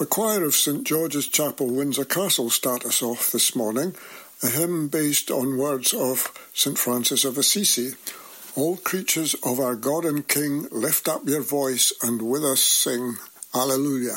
The choir of St George's Chapel, Windsor Castle, start us off this morning, a hymn based on words of St Francis of Assisi. All creatures of our God and King, lift up your voice and with us sing, Alleluia.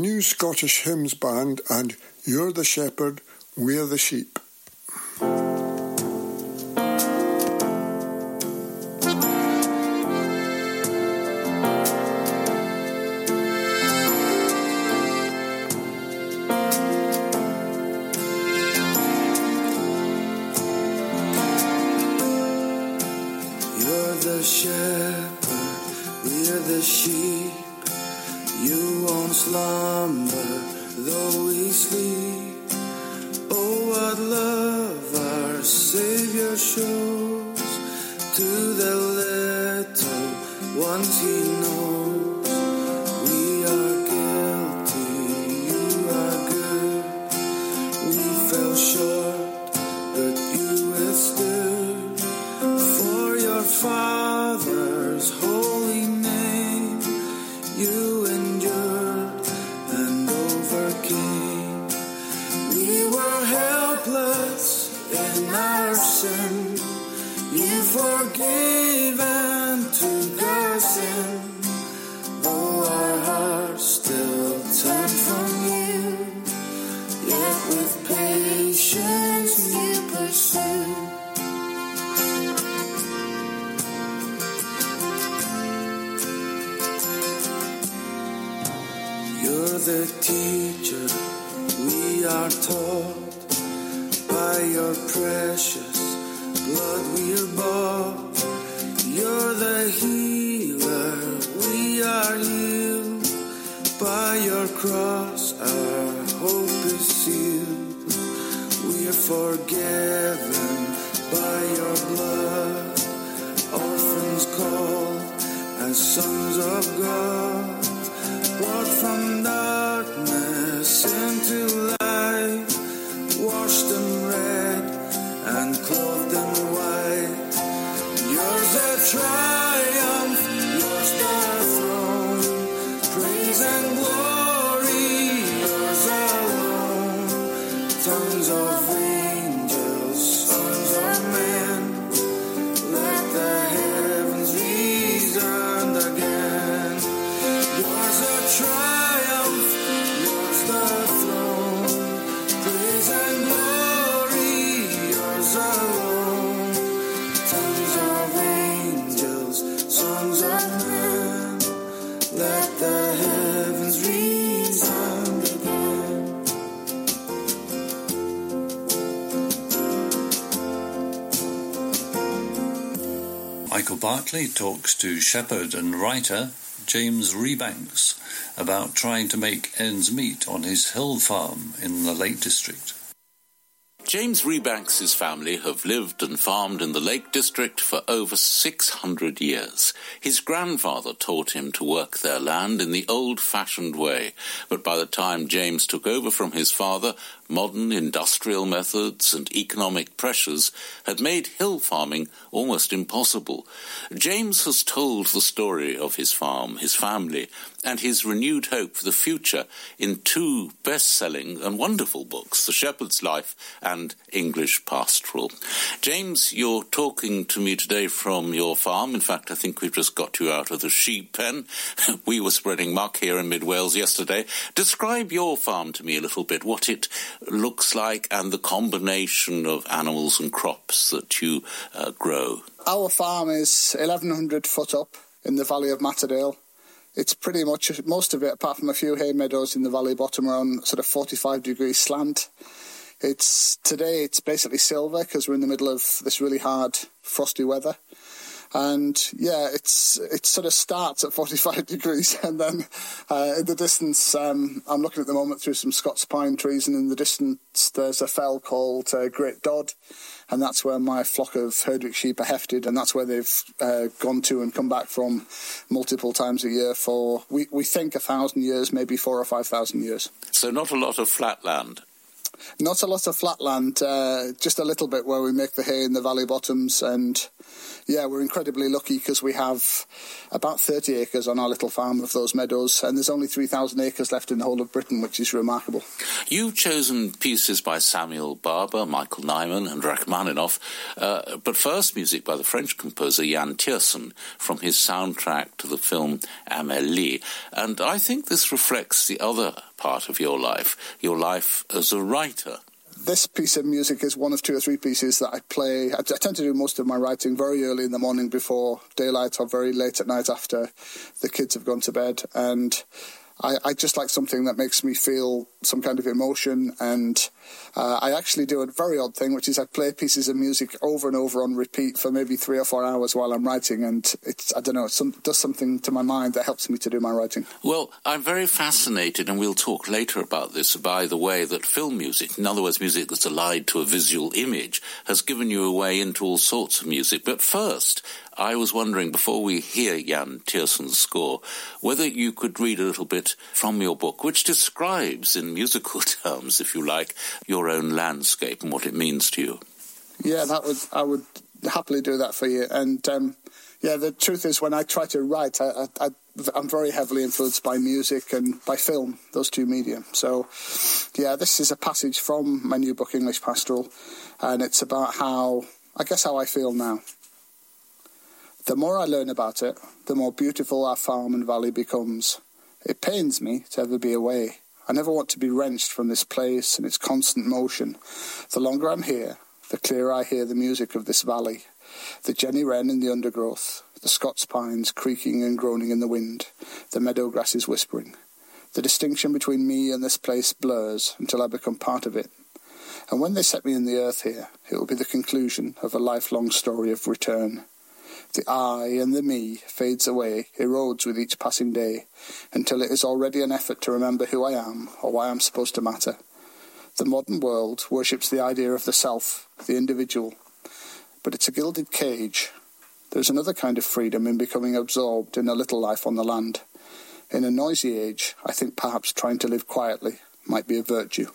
New Scottish Hymns Band, and You're the Shepherd, We're the Sheep. Bartley talks to shepherd and writer James Rebanks about trying to make ends meet on his hill farm in the Lake District. James Rebanks's family have lived and farmed in the Lake District for over 600 years. His grandfather taught him to work their land in the old-fashioned way, but by the time James took over from his father, modern industrial methods and economic pressures had made hill farming almost impossible. James has told the story of his farm, his family, and his renewed hope for the future in two best-selling and wonderful books, The Shepherd's Life and English Pastoral. James, you're talking to me today from your farm. In fact, I think we've just got you out of the sheep pen. we were spreading muck here in Mid Wales yesterday. Describe your farm to me a little bit, what it looks like and the combination of animals and crops that you uh, grow. Our farm is 1100 foot up in the valley of Matterdale. It's pretty much most of it, apart from a few hay meadows in the valley bottom, are on sort of 45 degree slant. It's today. It's basically silver because we're in the middle of this really hard frosty weather, and yeah, it's it sort of starts at 45 degrees, and then uh, in the distance, um, I'm looking at the moment through some Scots pine trees, and in the distance there's a fell called uh, Great Dodd, and that's where my flock of Herdwick sheep are hefted, and that's where they've uh, gone to and come back from multiple times a year for we we think a thousand years, maybe four or five thousand years. So not a lot of flat land. Not a lot of flat land, uh, just a little bit where we make the hay in the valley bottoms. And yeah, we're incredibly lucky because we have about 30 acres on our little farm of those meadows, and there's only 3,000 acres left in the whole of Britain, which is remarkable. You've chosen pieces by Samuel Barber, Michael Nyman, and Rachmaninoff, uh, but first music by the French composer Yann Tiersen from his soundtrack to the film Amélie. And I think this reflects the other part of your life, your life as a writer. This piece of music is one of two or three pieces that I play. I, I tend to do most of my writing very early in the morning before daylight or very late at night after the kids have gone to bed. And I, I just like something that makes me feel some kind of emotion. And uh, I actually do a very odd thing, which is I play pieces of music over and over on repeat for maybe three or four hours while I'm writing. And it's, I don't know, it some, does something to my mind that helps me to do my writing. Well, I'm very fascinated, and we'll talk later about this, by the way that film music, in other words, music that's allied to a visual image, has given you a way into all sorts of music. But first, I was wondering, before we hear Yann Tiersen's score, whether you could read a little bit from your book, which describes, in musical terms, if you like, your own landscape and what it means to you. Yeah, that would I would happily do that for you. And um, yeah, the truth is, when I try to write, I, I, I'm very heavily influenced by music and by film, those two media. So, yeah, this is a passage from my new book, English Pastoral, and it's about how I guess how I feel now. The more I learn about it, the more beautiful our farm and valley becomes. It pains me to ever be away. I never want to be wrenched from this place and its constant motion. The longer I'm here, the clearer I hear the music of this valley. The jenny wren in the undergrowth, the Scots pines creaking and groaning in the wind, the meadow grasses whispering. The distinction between me and this place blurs until I become part of it. And when they set me in the earth here, it will be the conclusion of a lifelong story of return. The I and the me fades away, erodes with each passing day, until it is already an effort to remember who I am or why I'm supposed to matter. The modern world worships the idea of the self, the individual, but it's a gilded cage. There's another kind of freedom in becoming absorbed in a little life on the land. In a noisy age, I think perhaps trying to live quietly might be a virtue.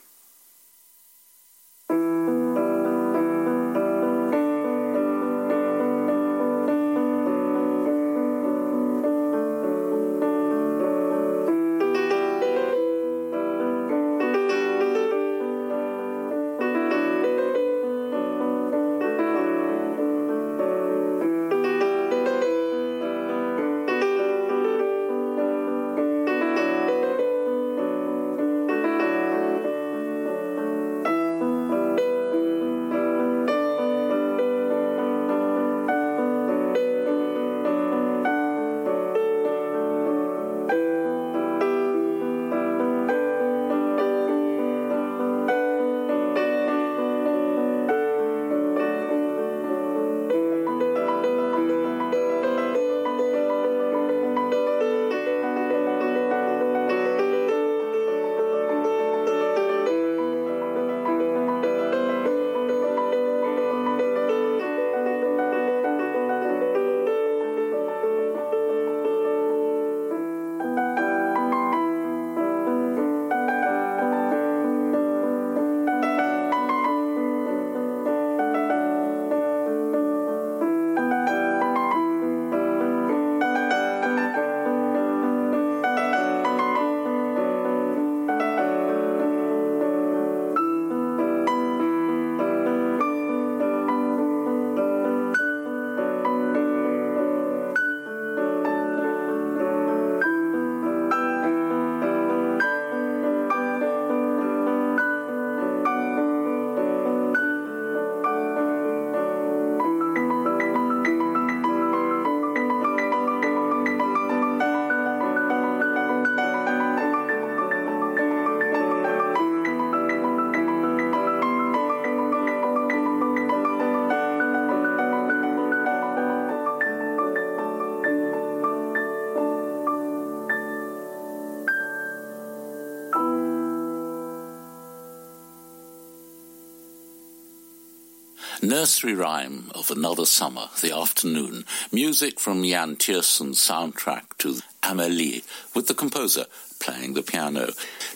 Nursery rhyme of another summer, the afternoon. Music from Yann Tiersen's soundtrack to Amelie, with the composer playing the piano.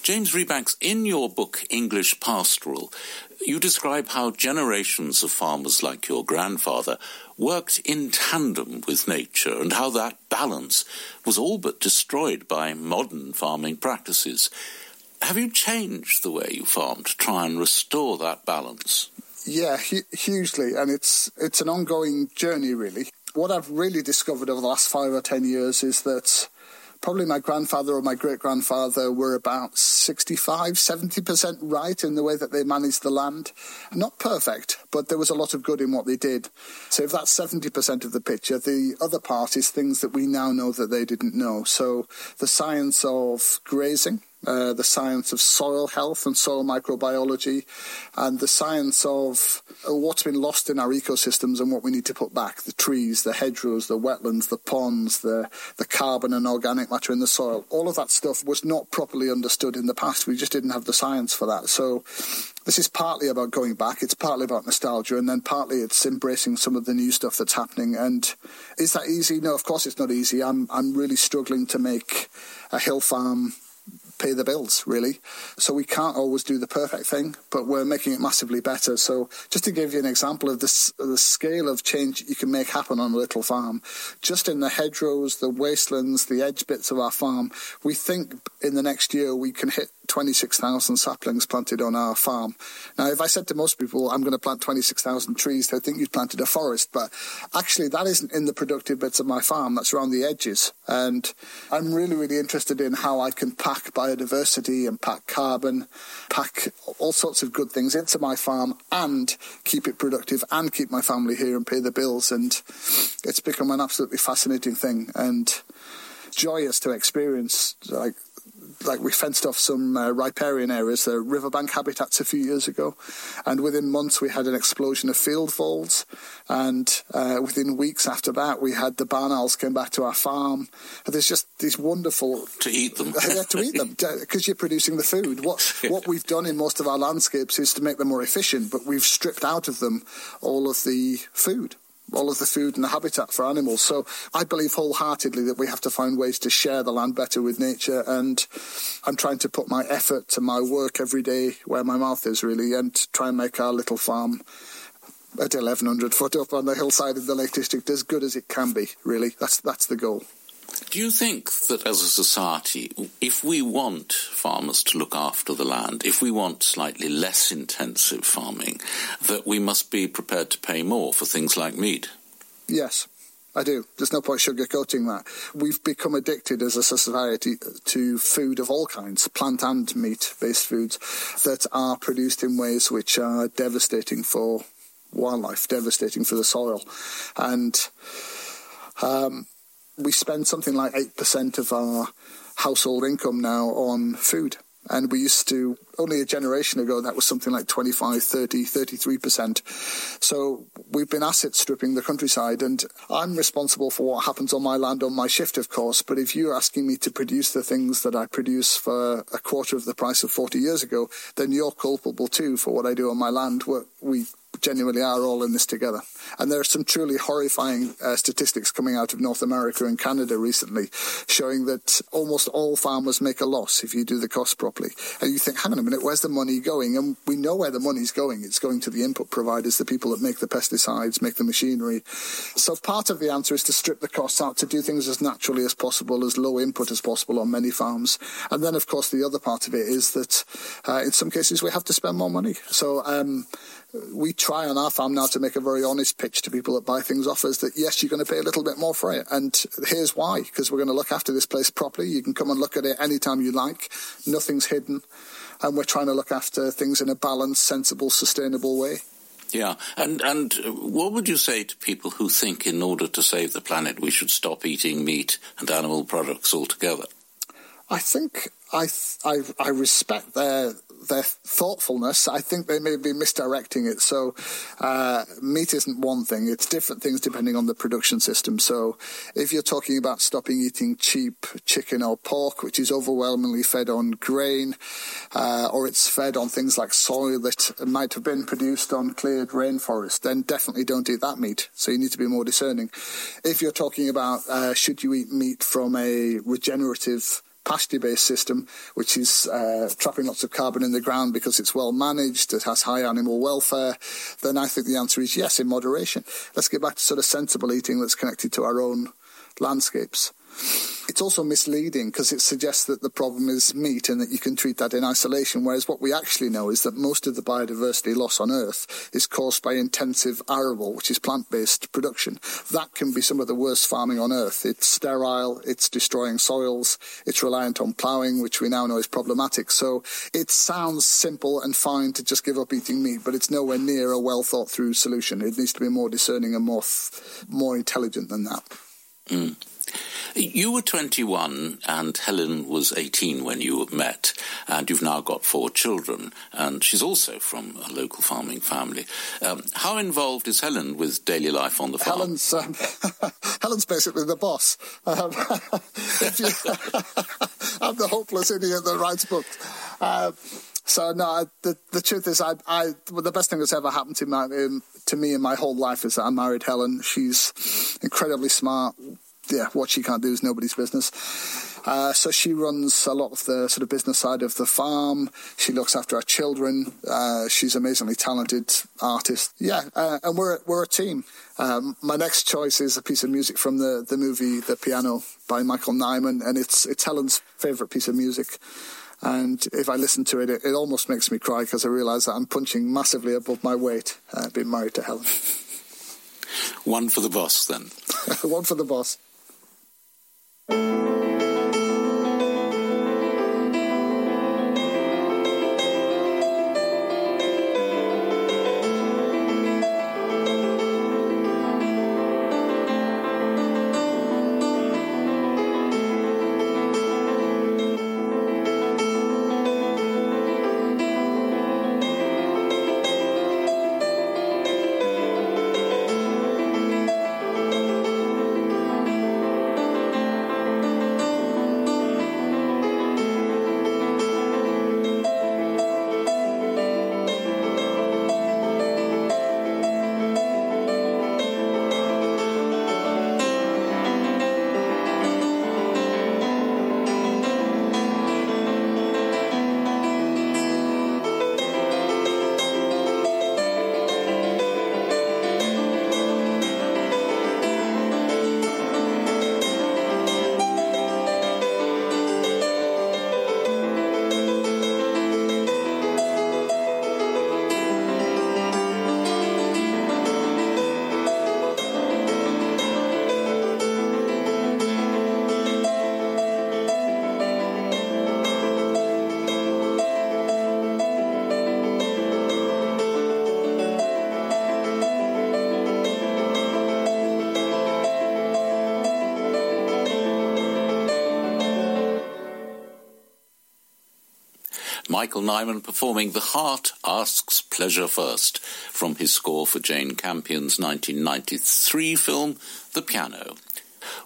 James Rebanks, in your book English Pastoral, you describe how generations of farmers like your grandfather worked in tandem with nature and how that balance was all but destroyed by modern farming practices. Have you changed the way you farm to try and restore that balance? Yeah, hugely, and it's it's an ongoing journey, really. What I've really discovered over the last five or ten years is that probably my grandfather or my great grandfather were about 65, 70% right in the way that they managed the land. Not perfect, but there was a lot of good in what they did. So if that's 70% of the picture, the other part is things that we now know that they didn't know. So the science of grazing, uh, the science of soil health and soil microbiology, and the science of uh, what's been lost in our ecosystems and what we need to put back the trees, the hedgerows, the wetlands, the ponds, the, the carbon and organic matter in the soil. All of that stuff was not properly understood in the past. We just didn't have the science for that. So this is partly about going back, it's partly about nostalgia, and then partly it's embracing some of the new stuff that's happening. And is that easy? No, of course it's not easy. I'm, I'm really struggling to make a hill farm pay the bills, really. So we can't always do the perfect thing, but we're making it massively better. So just to give you an example of this, the scale of change you can make happen on a little farm, just in the hedgerows, the wastelands, the edge bits of our farm, we think in the next year we can hit 26,000 saplings planted on our farm. Now, if I said to most people, I'm going to plant 26,000 trees, they think you've planted a forest. But actually, that isn't in the productive bits of my farm. That's around the edges. And I'm really, really interested in how I can pack biodiversity and pack carbon, pack all sorts of good things into my farm and keep it productive and keep my family here and pay the bills. And it's become an absolutely fascinating thing. And joyous to experience like like we fenced off some uh, riparian areas, the riverbank habitats a few years ago, and within months we had an explosion of field voles, and uh, within weeks after that we had the barn owls came back to our farm. And there's just these wonderful to eat them, yeah, to eat them. Because you're producing the food. What what we've done in most of our landscapes is to make them more efficient, but we've stripped out of them all of the food all of the food and the habitat for animals. So I believe wholeheartedly that we have to find ways to share the land better with nature. And I'm trying to put my effort to my work every day where my mouth is really and try and make our little farm at 1100 foot up on the hillside of the Lake District as good as it can be, really. That's, that's the goal. Do you think that as a society, if we want farmers to look after the land, if we want slightly less intensive farming, that we must be prepared to pay more for things like meat? Yes. I do. There's no point sugarcoating that. We've become addicted as a society to food of all kinds, plant and meat based foods, that are produced in ways which are devastating for wildlife, devastating for the soil. And um, we spend something like 8% of our household income now on food. And we used to, only a generation ago, that was something like 25, 30, 33%. So we've been asset stripping the countryside. And I'm responsible for what happens on my land on my shift, of course. But if you're asking me to produce the things that I produce for a quarter of the price of 40 years ago, then you're culpable too for what I do on my land. We genuinely are all in this together. And there are some truly horrifying uh, statistics coming out of North America and Canada recently showing that almost all farmers make a loss if you do the cost properly. And you think, hang on a minute, where's the money going? And we know where the money's going. It's going to the input providers, the people that make the pesticides, make the machinery. So part of the answer is to strip the costs out, to do things as naturally as possible, as low input as possible on many farms. And then, of course, the other part of it is that uh, in some cases we have to spend more money. So um, we try on our farm now to make a very honest pitch to people that buy things off us that yes, you're going to pay a little bit more for it. And here's why, because we're going to look after this place properly. You can come and look at it anytime you like. Nothing's hidden. And we're trying to look after things in a balanced, sensible, sustainable way. Yeah, and and what would you say to people who think in order to save the planet we should stop eating meat and animal products altogether? I think I I, I respect their their thoughtfulness, I think they may be misdirecting it. So, uh, meat isn't one thing; it's different things depending on the production system. So, if you're talking about stopping eating cheap chicken or pork, which is overwhelmingly fed on grain, uh, or it's fed on things like soil that might have been produced on cleared rainforest, then definitely don't eat that meat. So, you need to be more discerning. If you're talking about uh, should you eat meat from a regenerative pasture-based system, which is uh, trapping lots of carbon in the ground because it's well managed, it has high animal welfare, then I think the answer is yes, in moderation. Let's get back to sort of sensible eating that's connected to our own landscapes. It's also misleading because it suggests that the problem is meat and that you can treat that in isolation, whereas what we actually know is that most of the biodiversity loss on Earth is caused by intensive arable, which is plant-based production. That can be some of the worst farming on Earth. It's sterile, it's destroying soils, it's reliant on ploughing, which we now know is problematic. So it sounds simple and fine to just give up eating meat, but it's nowhere near a well thought through solution. It needs to be more discerning and more, more intelligent than that. Mm. You were 21 and Helen was 18 when you met, and you've now got four children, and she's also from a local farming family. Um, how involved is Helen with daily life on the farm? Helen's, um, Helen's basically the boss. Um, you, I'm the hopeless idiot that writes books. Uh, so no, the the truth is, I, I well, the best thing that's ever happened to my um, to me in my whole life is that I married Helen. She's incredibly smart, yeah, what she can't do is nobody's business. Uh, so she runs a lot of the sort of business side of the farm. She looks after our children. Uh, she's amazingly talented artist. Yeah, uh, and we're we're a team. Um, my next choice is a piece of music from the the movie The Piano by Michael Nyman, and it's it's Helen's favorite piece of music. And if I listen to it, it, it almost makes me cry because I realise that I'm punching massively above my weight uh, being married to Helen. One for the boss, then. One for the boss. Música Michael Nyman performing The Heart Asks Pleasure First from his score for Jane Campion's 1993 film, The Piano.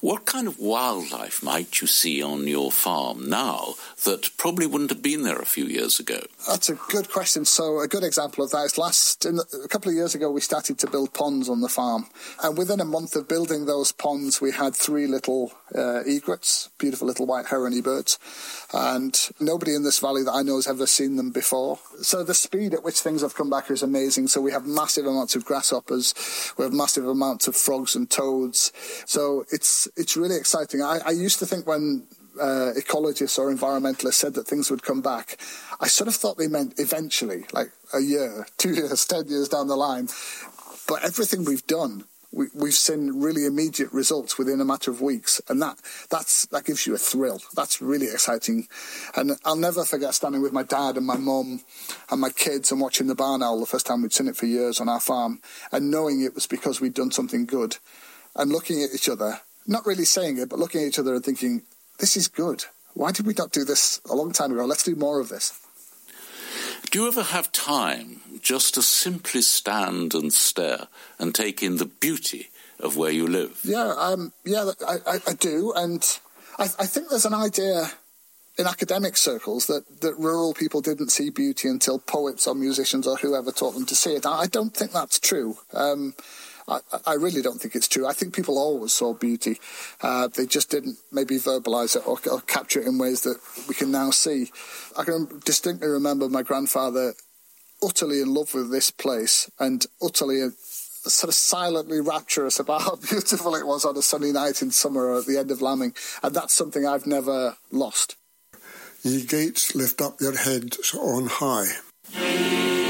What kind of wildlife might you see on your farm now that probably wouldn't have been there a few years ago? That's a good question. So a good example of that is last a couple of years ago we started to build ponds on the farm, and within a month of building those ponds, we had three little uh, egrets, beautiful little white herony birds, and nobody in this valley that I know has ever seen them before. So the speed at which things have come back is amazing. So we have massive amounts of grasshoppers, we have massive amounts of frogs and toads. So it's it's really exciting. I, I used to think when uh, ecologists or environmentalists said that things would come back, I sort of thought they meant eventually, like a year, two years, ten years down the line. But everything we've done, we, have seen really immediate results within a matter of weeks, and that that's that gives you a thrill. That's really exciting, and I'll never forget standing with my dad and my mum and my kids and watching the barn owl the first time we'd seen it for years on our farm, and knowing it was because we'd done something good, and looking at each other, not really saying it, but looking at each other and thinking, this is good. Why did we not do this a long time ago? Let's do more of this. Do you ever have time just to simply stand and stare and take in the beauty of where you live? Yeah, um, yeah, I, I, I, do, and I, I, think there's an idea in academic circles that, that rural people didn't see beauty until poets or musicians or whoever taught them to see it. I don't think that's true. Um, I, I, really don't think it's true. I think people always saw beauty. Uh, they just didn't maybe verbalise it or, or, capture it in ways that we can now see. I can distinctly remember my grandfather utterly in love with this place and utterly uh, sort of silently rapturous about how beautiful it was on a sunny night in summer at the end of lambing. And that's something I've never lost. Ye gates, lift up your heads on high.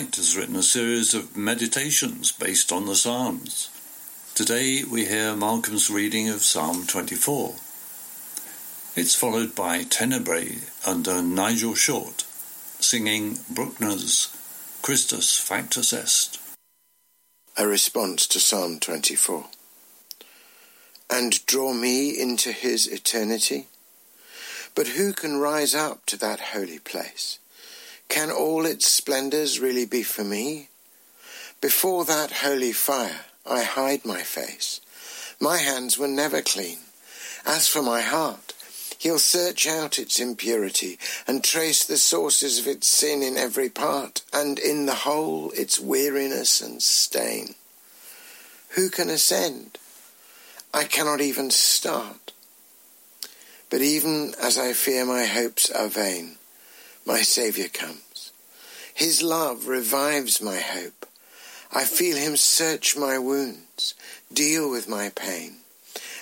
Has written a series of meditations based on the Psalms. Today we hear Malcolm's reading of Psalm 24. It's followed by Tenebrae under Nigel Short, singing Bruckner's Christus Factus Est. A response to Psalm 24. And draw me into his eternity? But who can rise up to that holy place? Can all its splendours really be for me? Before that holy fire, I hide my face. My hands were never clean. As for my heart, he'll search out its impurity and trace the sources of its sin in every part, and in the whole its weariness and stain. Who can ascend? I cannot even start. But even as I fear my hopes are vain, my Saviour comes. His love revives my hope. I feel him search my wounds, deal with my pain,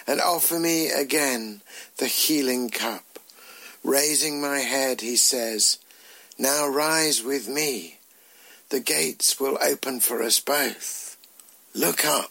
and offer me again the healing cup. Raising my head, he says, Now rise with me. The gates will open for us both. Look up.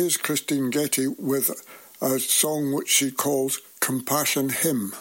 Here's Kristyn Getty with a song which she calls Compassion Hymn.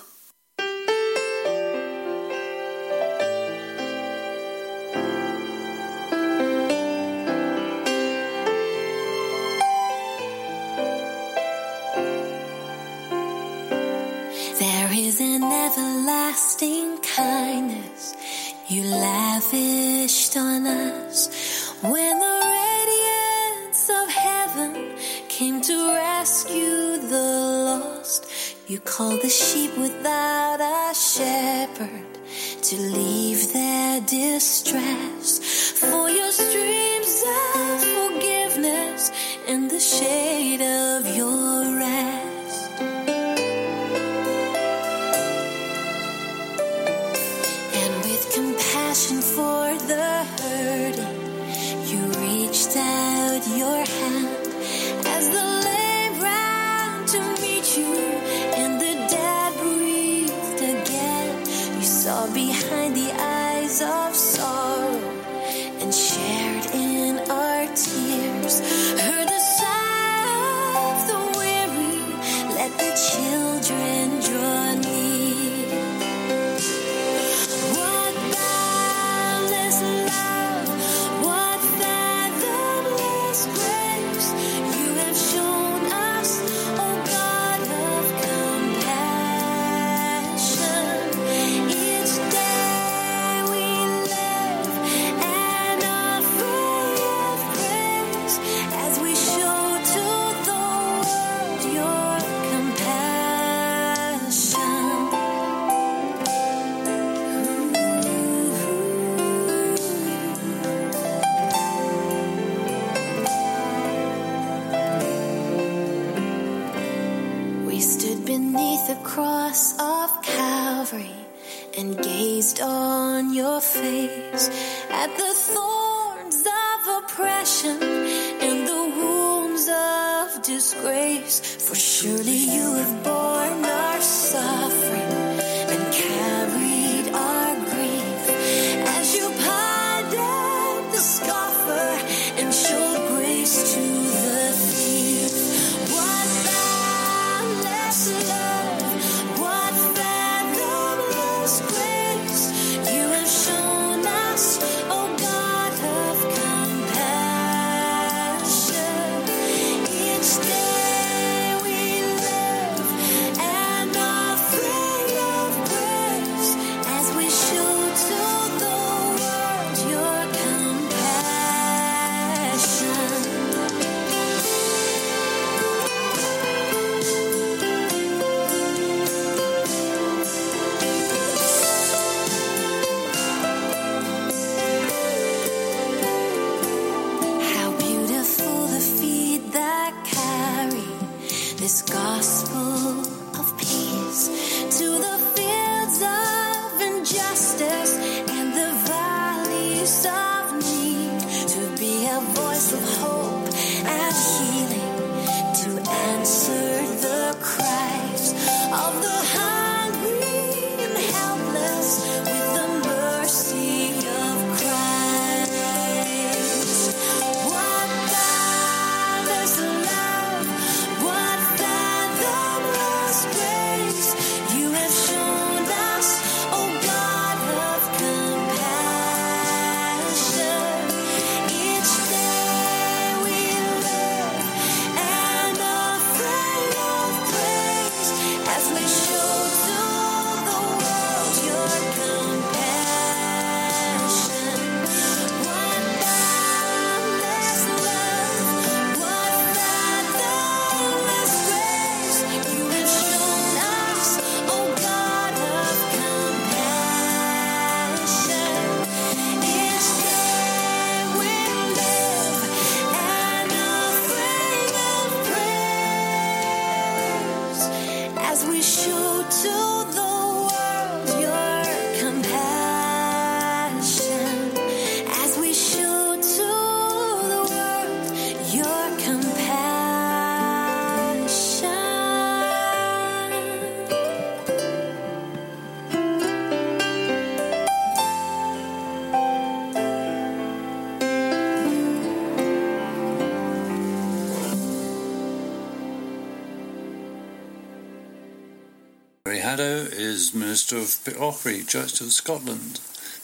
Minister of Pitlochry, Church of Scotland.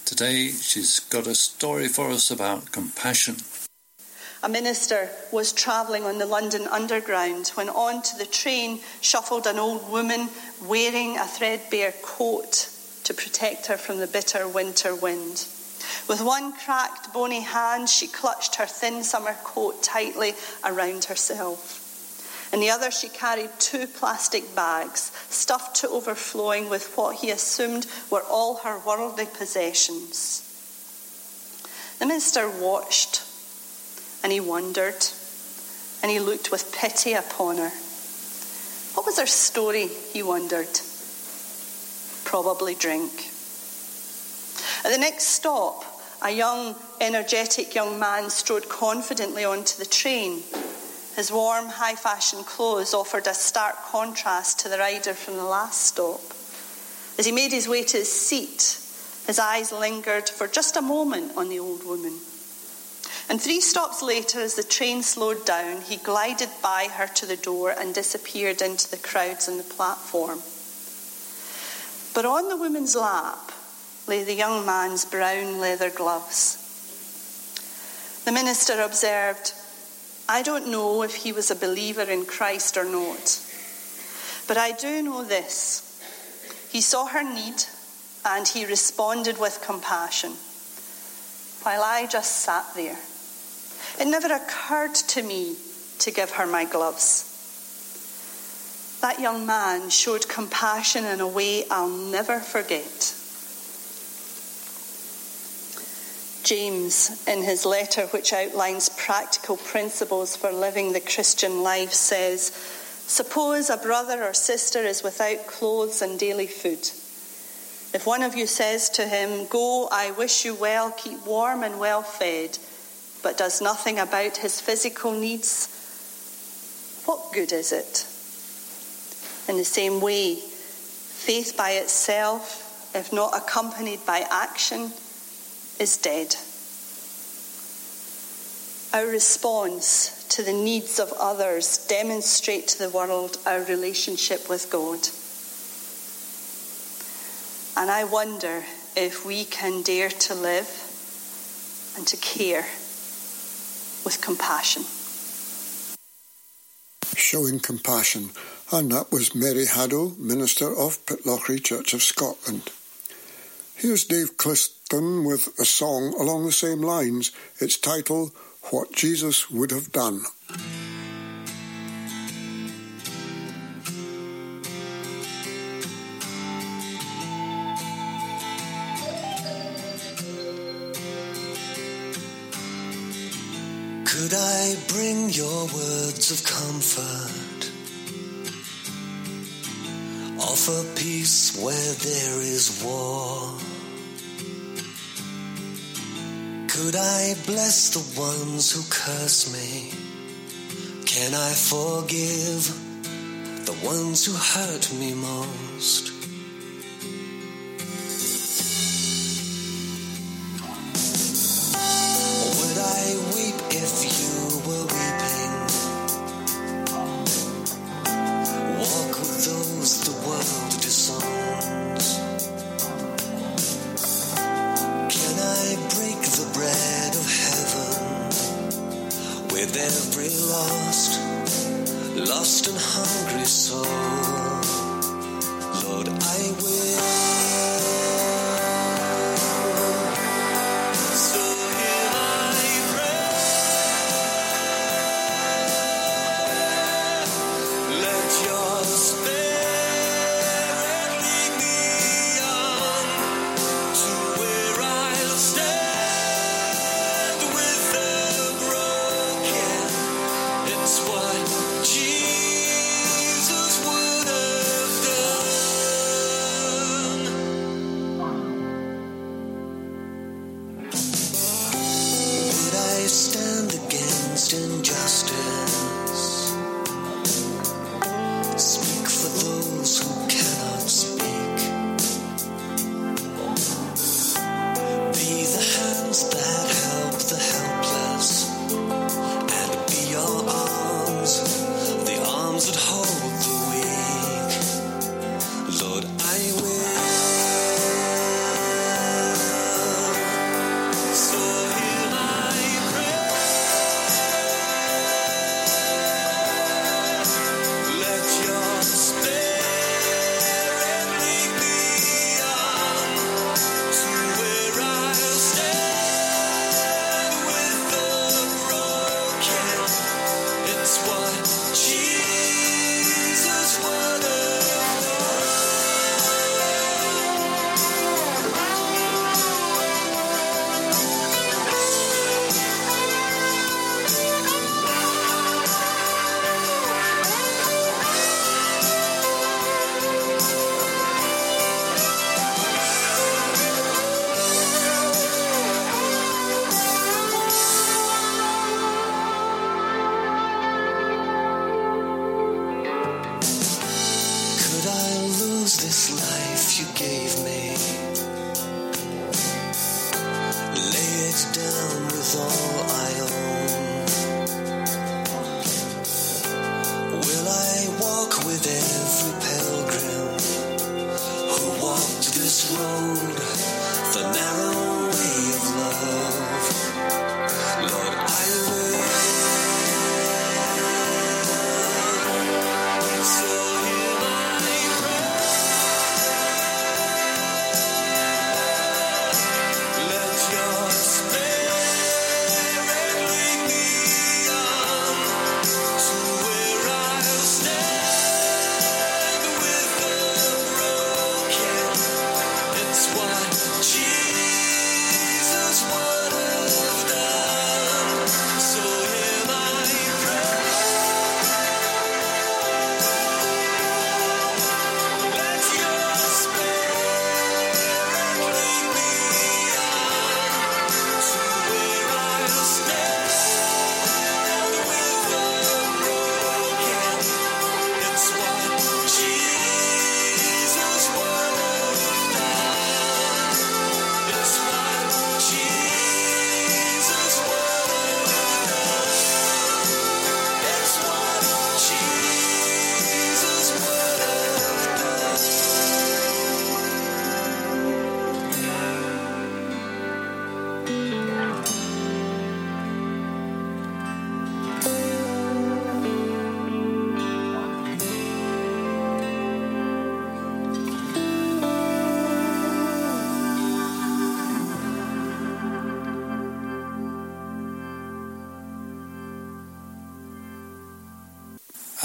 Today she's got a story for us about compassion. A minister was travelling on the London Underground when onto the train shuffled an old woman wearing a threadbare coat to protect her from the bitter winter wind. With one cracked, bony hand, she clutched her thin summer coat tightly around herself. In the other, she carried two plastic bags stuffed to overflowing with what he assumed were all her worldly possessions. The minister watched and he wondered and he looked with pity upon her. What was her story, he wondered? Probably drink. At the next stop, a young, energetic young man strode confidently onto the train. His warm, high fashion clothes offered a stark contrast to the rider from the last stop. As he made his way to his seat, his eyes lingered for just a moment on the old woman. And three stops later, as the train slowed down, he glided by her to the door and disappeared into the crowds on the platform. But on the woman's lap lay the young man's brown leather gloves. The minister observed, I don't know if he was a believer in Christ or not, but I do know this. He saw her need and he responded with compassion, while I just sat there. It never occurred to me to give her my gloves. That young man showed compassion in a way I'll never forget. James, in his letter which outlines practical principles for living the Christian life, says Suppose a brother or sister is without clothes and daily food. If one of you says to him, Go, I wish you well, keep warm and well fed, but does nothing about his physical needs, what good is it? In the same way, faith by itself, if not accompanied by action, is dead. Our response to the needs of others demonstrate to the world our relationship with God. And I wonder if we can dare to live and to care with compassion. Showing compassion, and that was Mary Haddow, Minister of Pitlochry Church of Scotland. Here's Dave Clifton with a song along the same lines. Its title, What Jesus Would Have Done. Could I bring your words of comfort for peace where there is war? Could I bless the ones who curse me? Can I forgive the ones who hurt me most?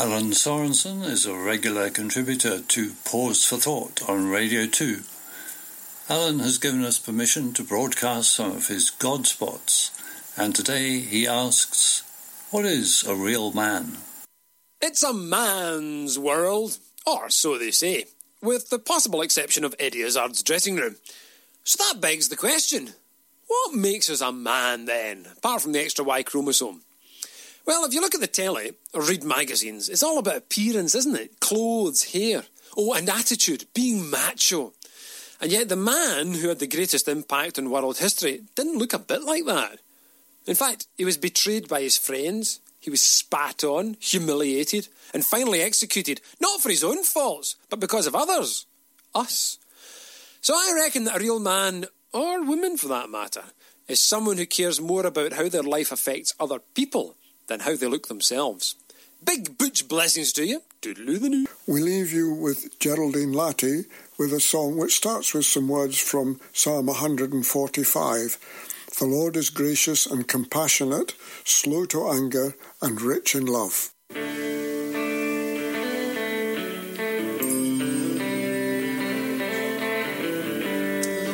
Alan Sorensen is a regular contributor to Pause for Thought on Radio 2. Alan has given us permission to broadcast some of his God spots, and today he asks, What is a real man? It's a man's world, or so they say. with the possible exception of Eddie dressing room. So that begs the question what makes us a man then, apart from the extra Y chromosome? Well, if you look at the telly or read magazines, it's all about appearance, isn't it? Clothes, hair. Oh, and attitude, being macho. And yet the man who had the greatest impact on world history didn't look a bit like that. In fact, he was betrayed by his friends, he was spat on, humiliated, and finally executed, not for his own faults, but because of others. Us. So I reckon that a real man, or woman for that matter, is someone who cares more about how their life affects other people than how they look themselves. Big butch blessings to you. Doodaloo the new. We leave you with Geraldine Latty with a song which starts with some words from Psalm 145. The Lord is gracious and compassionate, slow to anger, and rich in love. The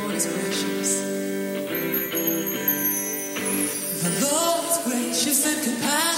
Lord is gracious. Lord is gracious